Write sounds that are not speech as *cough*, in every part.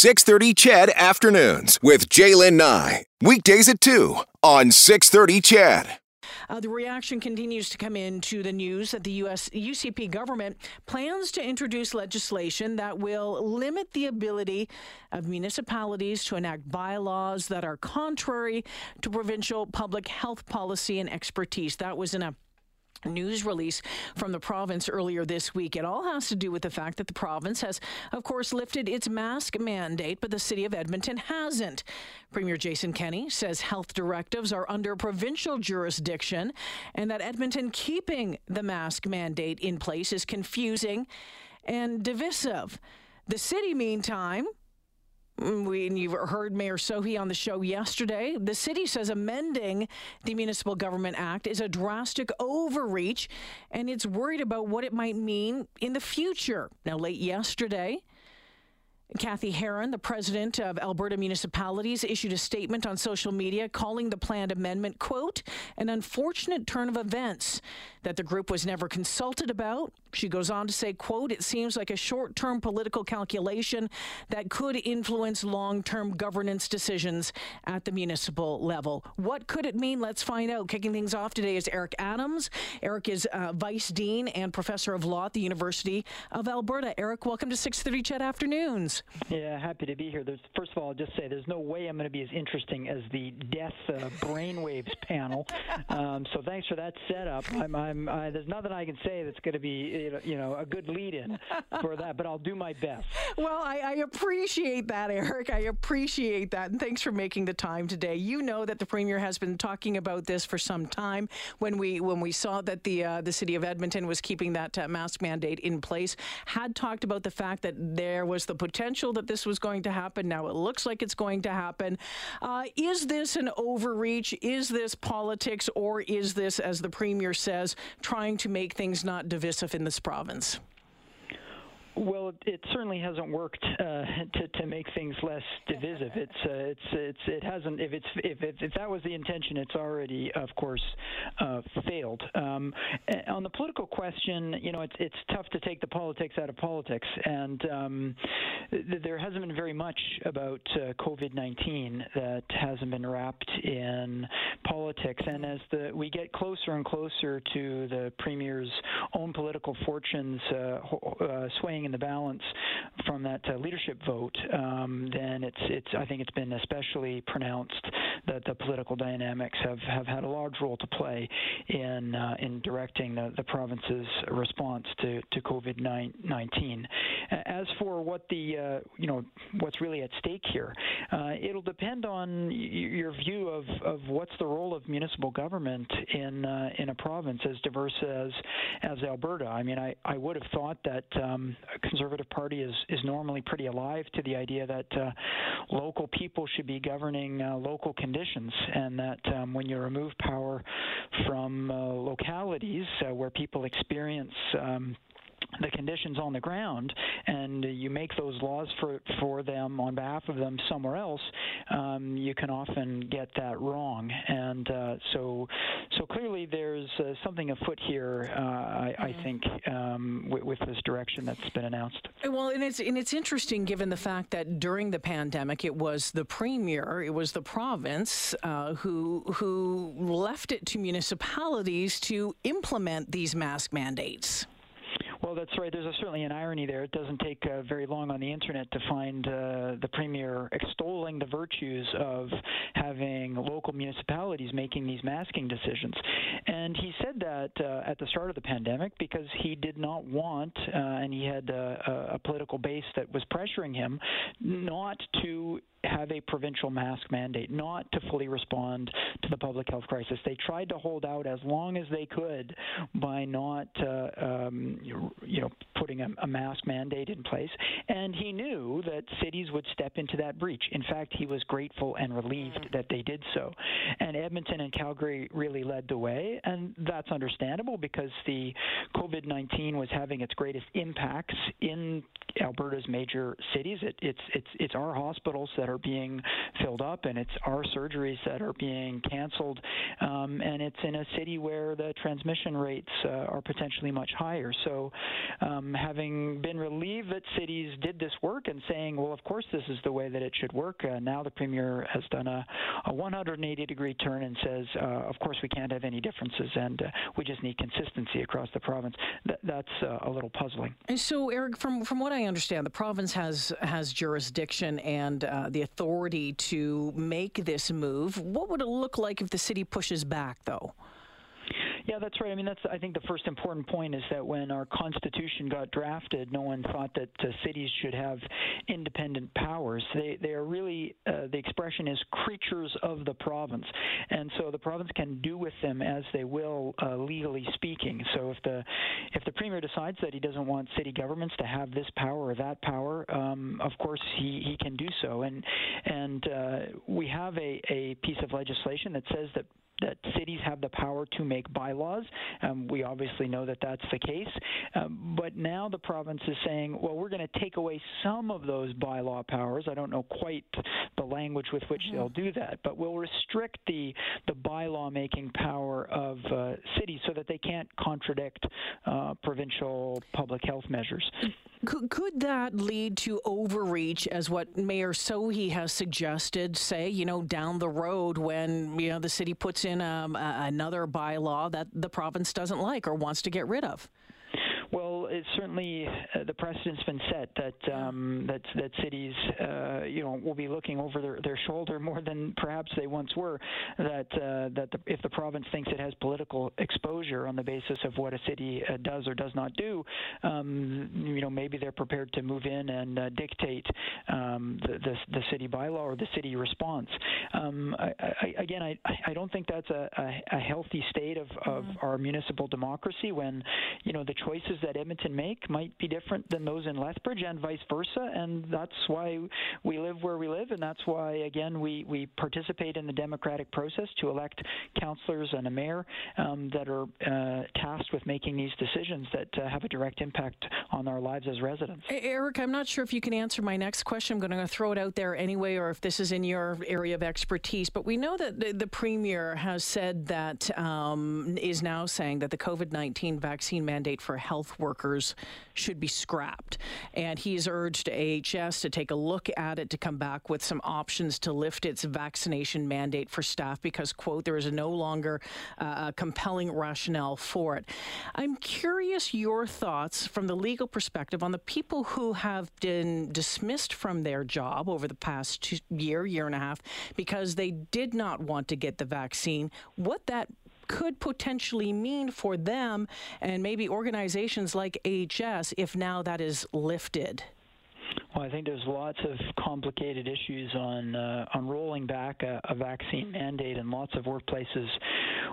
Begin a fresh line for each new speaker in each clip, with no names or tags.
630 CHED Afternoons with Jaylen Nye. Weekdays at 2 on 630 CHED.
Uh, the reaction continues to come in to the news that the U.S. UCP government plans to introduce legislation that will limit the ability of municipalities to enact bylaws that are contrary to provincial public health policy and expertise. That was in a news release from the province earlier this week. It all has to do with the fact that the province has, of course, lifted its mask mandate, but the city of Edmonton hasn't. Premier Jason Kenney says health directives are under provincial jurisdiction and that Edmonton keeping the mask mandate in place is confusing and divisive. The city, meantime, Mm, we, and you've heard Mayor Sohi on the show yesterday. The city says amending the Municipal Government Act is a drastic overreach, and it's worried about what it might mean in the future. Now, late yesterday, Cathy Heron, the president of Alberta Municipalities, issued a statement on social media calling the planned amendment, quote, an unfortunate turn of events that the group was never consulted about. She goes on to say, quote, it seems like a short term political calculation that could influence long term governance decisions at the municipal level. What could it mean? Let's find out. Kicking things off today is Eric Adams. Eric is uh, vice dean and professor of law at the University of Alberta. Eric, welcome to 630 CHED Afternoons.
Yeah, happy to be here. There's, first of all, I'll just say there's no way I'm going to be as interesting as the death uh, brainwaves panel. *laughs* Um, so thanks for that setup. I'm, I'm, I, there's nothing I can say that's going to be you know a good lead-in for that, but I'll do my best.
Well, I, I appreciate that, Eric. I appreciate that, and thanks for making the time today. You know that the premier has been talking about this for some time. When we when we saw that the uh, the city of Edmonton was keeping that uh, mask mandate in place, had talked about the fact that there was the potential that this was going to happen. Now it looks like it's going to happen. Uh, is this an overreach? Is this politics, or is this, as the premier says, trying to make things not divisive in this province?
Well, it certainly hasn't worked uh, to to make things less divisive. It's uh, it's it's it hasn't. If it's if, if if that was the intention, it's already, of course, uh, failed. Um, on the political question, you know, it's it's tough to take the politics out of politics, and um, th- there hasn't been very much about uh, COVID-19 that hasn't been wrapped in politics. And as the we get closer and closer to the premier's own political fortunes uh, uh, swaying in the balance from that uh, leadership vote, um, then it's it's I think it's been especially pronounced that the political dynamics have, have had a large role to play in uh, in directing the, the province's response to, to COVID nineteen. As for what the uh, you know what's really at stake here, uh, it'll depend on your view of, of what's the role of municipal government in uh, in a province as diverse as as Alberta. I mean, I, I would have thought that um, Conservative Party is, is normally pretty alive to the idea that uh, local people should be governing uh, local conditions, and that um, when you remove power from uh, localities uh, where people experience um, the conditions on the ground and you make those laws for for them on behalf of them somewhere else, um, you can often get that wrong. And uh, so so clearly there's uh, something afoot here. Uh, I, I, mm-hmm. think um, with, with, this direction that's been announced.
Well, and it's and it's interesting given the fact that during the pandemic it was the premier, it was the province uh, who who left it to municipalities to implement these mask mandates.
Well, that's right. There's a, certainly an irony there. It doesn't take uh, very long on the internet to find uh, the premier extolling the virtues of having local municipalities making these masking decisions. And he said that uh, at the start of the pandemic because he did not want, uh, and he had a, a political base that was pressuring him, not to have a provincial mask mandate, not to fully respond to the public health crisis. They tried to hold out as long as they could by not, uh, um, you know, putting a, a, mask mandate in place. And he knew that cities would step into that breach. In fact, he was grateful and relieved mm. that they did so. And Edmonton and Calgary really led the way, and that's understandable because the COVID-19 was having its greatest impacts in Alberta's major cities. It, it's it's it's our hospitals that are being filled up, and it's our surgeries that are being canceled, um, and it's in a city where the transmission rates uh, are potentially much higher. So, um, having been relieved that cities did this work and saying, well, of course, this is the way that it should work, uh, now the premier has done a, a 180 degree turn and says, uh, of course, we can't have any differences, and uh, we just need consistency across the province. Th- that's uh, a little puzzling.
And so, Eric, from from what I understand, the province has has jurisdiction and uh, the authority to make this move. What would it look like if the city pushes back, though?
Yeah, that's right. I mean, that's I think the first important point is that when our constitution got drafted, no one thought that uh, cities should have independent powers. They they are really uh, the expression is creatures of the province, and so the province can do with them as they will, uh, legally speaking. So if the if the premier decides that he doesn't want city governments to have this power or that power, um, of course he, he can do so. And and uh, we have a, a piece of legislation that says that that cities have the power to make bylaws. Um, we obviously know that that's the case. Um, but now the province is saying, well, we're going to take away some of those bylaw powers. I don't know quite the language with which mm-hmm. they'll do that, but we'll restrict the, the bylaw making power of uh, cities so that they can't contradict uh, provincial public health measures.
Could, could that lead to overreach, as what Mayor Sohi has suggested? Say, you know, down the road when you know the city puts in um, a, another bylaw that the province doesn't like or wants to get rid of.
Well, it's certainly uh, the precedent's been set that um, that that cities, uh, you know, will be looking over their, their shoulder more than perhaps they once were. That uh, that the, if the province thinks it has political exposure on the basis of what a city uh, does or does not do, um, you know, maybe they're prepared to move in and uh, dictate um, the, the, the city bylaw or the city response. Um, I, I, again, I I don't think that's a, a, a healthy state of, of mm-hmm. our municipal democracy when you know the choices that Edmonton make might be different than those in Lethbridge and vice versa. And that's why we live where we live. And that's why, again, we, we participate in the democratic process to elect councillors and a mayor um, that are uh, tasked with making these decisions that uh, have a direct impact on our lives as residents.
Eric, I'm not sure if you can answer my next question. I'm going to throw it out there anyway, or if this is in your area of expertise. But we know that the, the Premier has said that um, is now saying that the COVID 19 vaccine mandate for health health workers should be scrapped. And he's urged AHS to take a look at it to come back with some options to lift its vaccination mandate for staff because, quote, there is no longer uh, a compelling rationale for it. I'm curious your thoughts from the legal perspective on the people who have been dismissed from their job over the past year, year and a half, because they did not want to get the vaccine. What that could potentially mean for them and maybe organizations like AHS if now that is lifted?
Well, I think there's lots of complicated issues on uh, on rolling back a, a, vaccine mandate, and lots of workplaces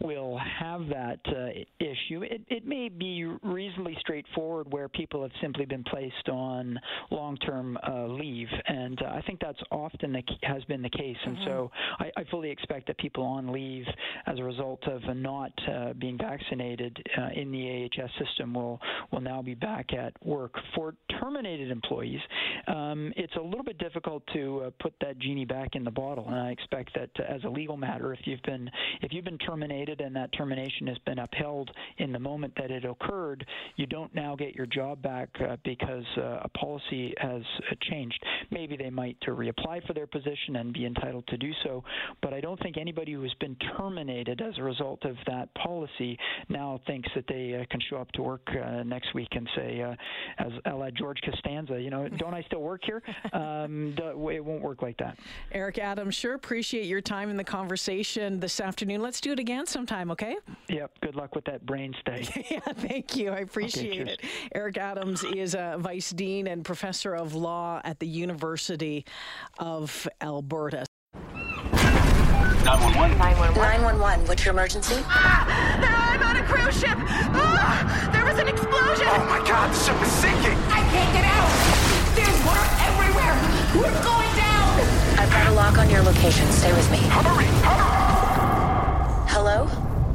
will have that uh, issue. It, it may be reasonably straightforward where people have simply been placed on long-term uh, leave, and uh, I think that's often the, has been the case. And mm-hmm. so I, I, fully expect that people on leave as a result of not uh, being vaccinated uh, in the AHS system will will now be back at work. For terminated employees, um, it's a little bit difficult to uh, put that genie back in the bottle, and I expect that as a legal matter, if you've been if you've been terminated and that termination has been upheld in the moment that it occurred, you don't now get your job back uh, because uh, a policy has uh, changed. Maybe they might to reapply for their position and be entitled to do so, but I don't think anybody who has been terminated as a result of that policy now thinks that they uh, can show up to work next week and say, as a la George Costanza, you know, don't I still work here? *laughs* Um, it won't work like that.
Eric Adams, sure appreciate your time in the conversation this afternoon. Let's do it again sometime, okay?
Yep. Good luck with that brain study. *laughs*
yeah, thank you. I appreciate okay, it. Eric Adams is a vice dean and professor of law at the University of Alberta.
911. 911. 911. What's your emergency?
Ah, I'm on a cruise ship. Ah, there was an explosion.
Oh my God, the ship is sinking.
I can't get out. There's water everywhere! We're going down!
I've got a lock on your location. Stay with me.
Hurry! Hurry!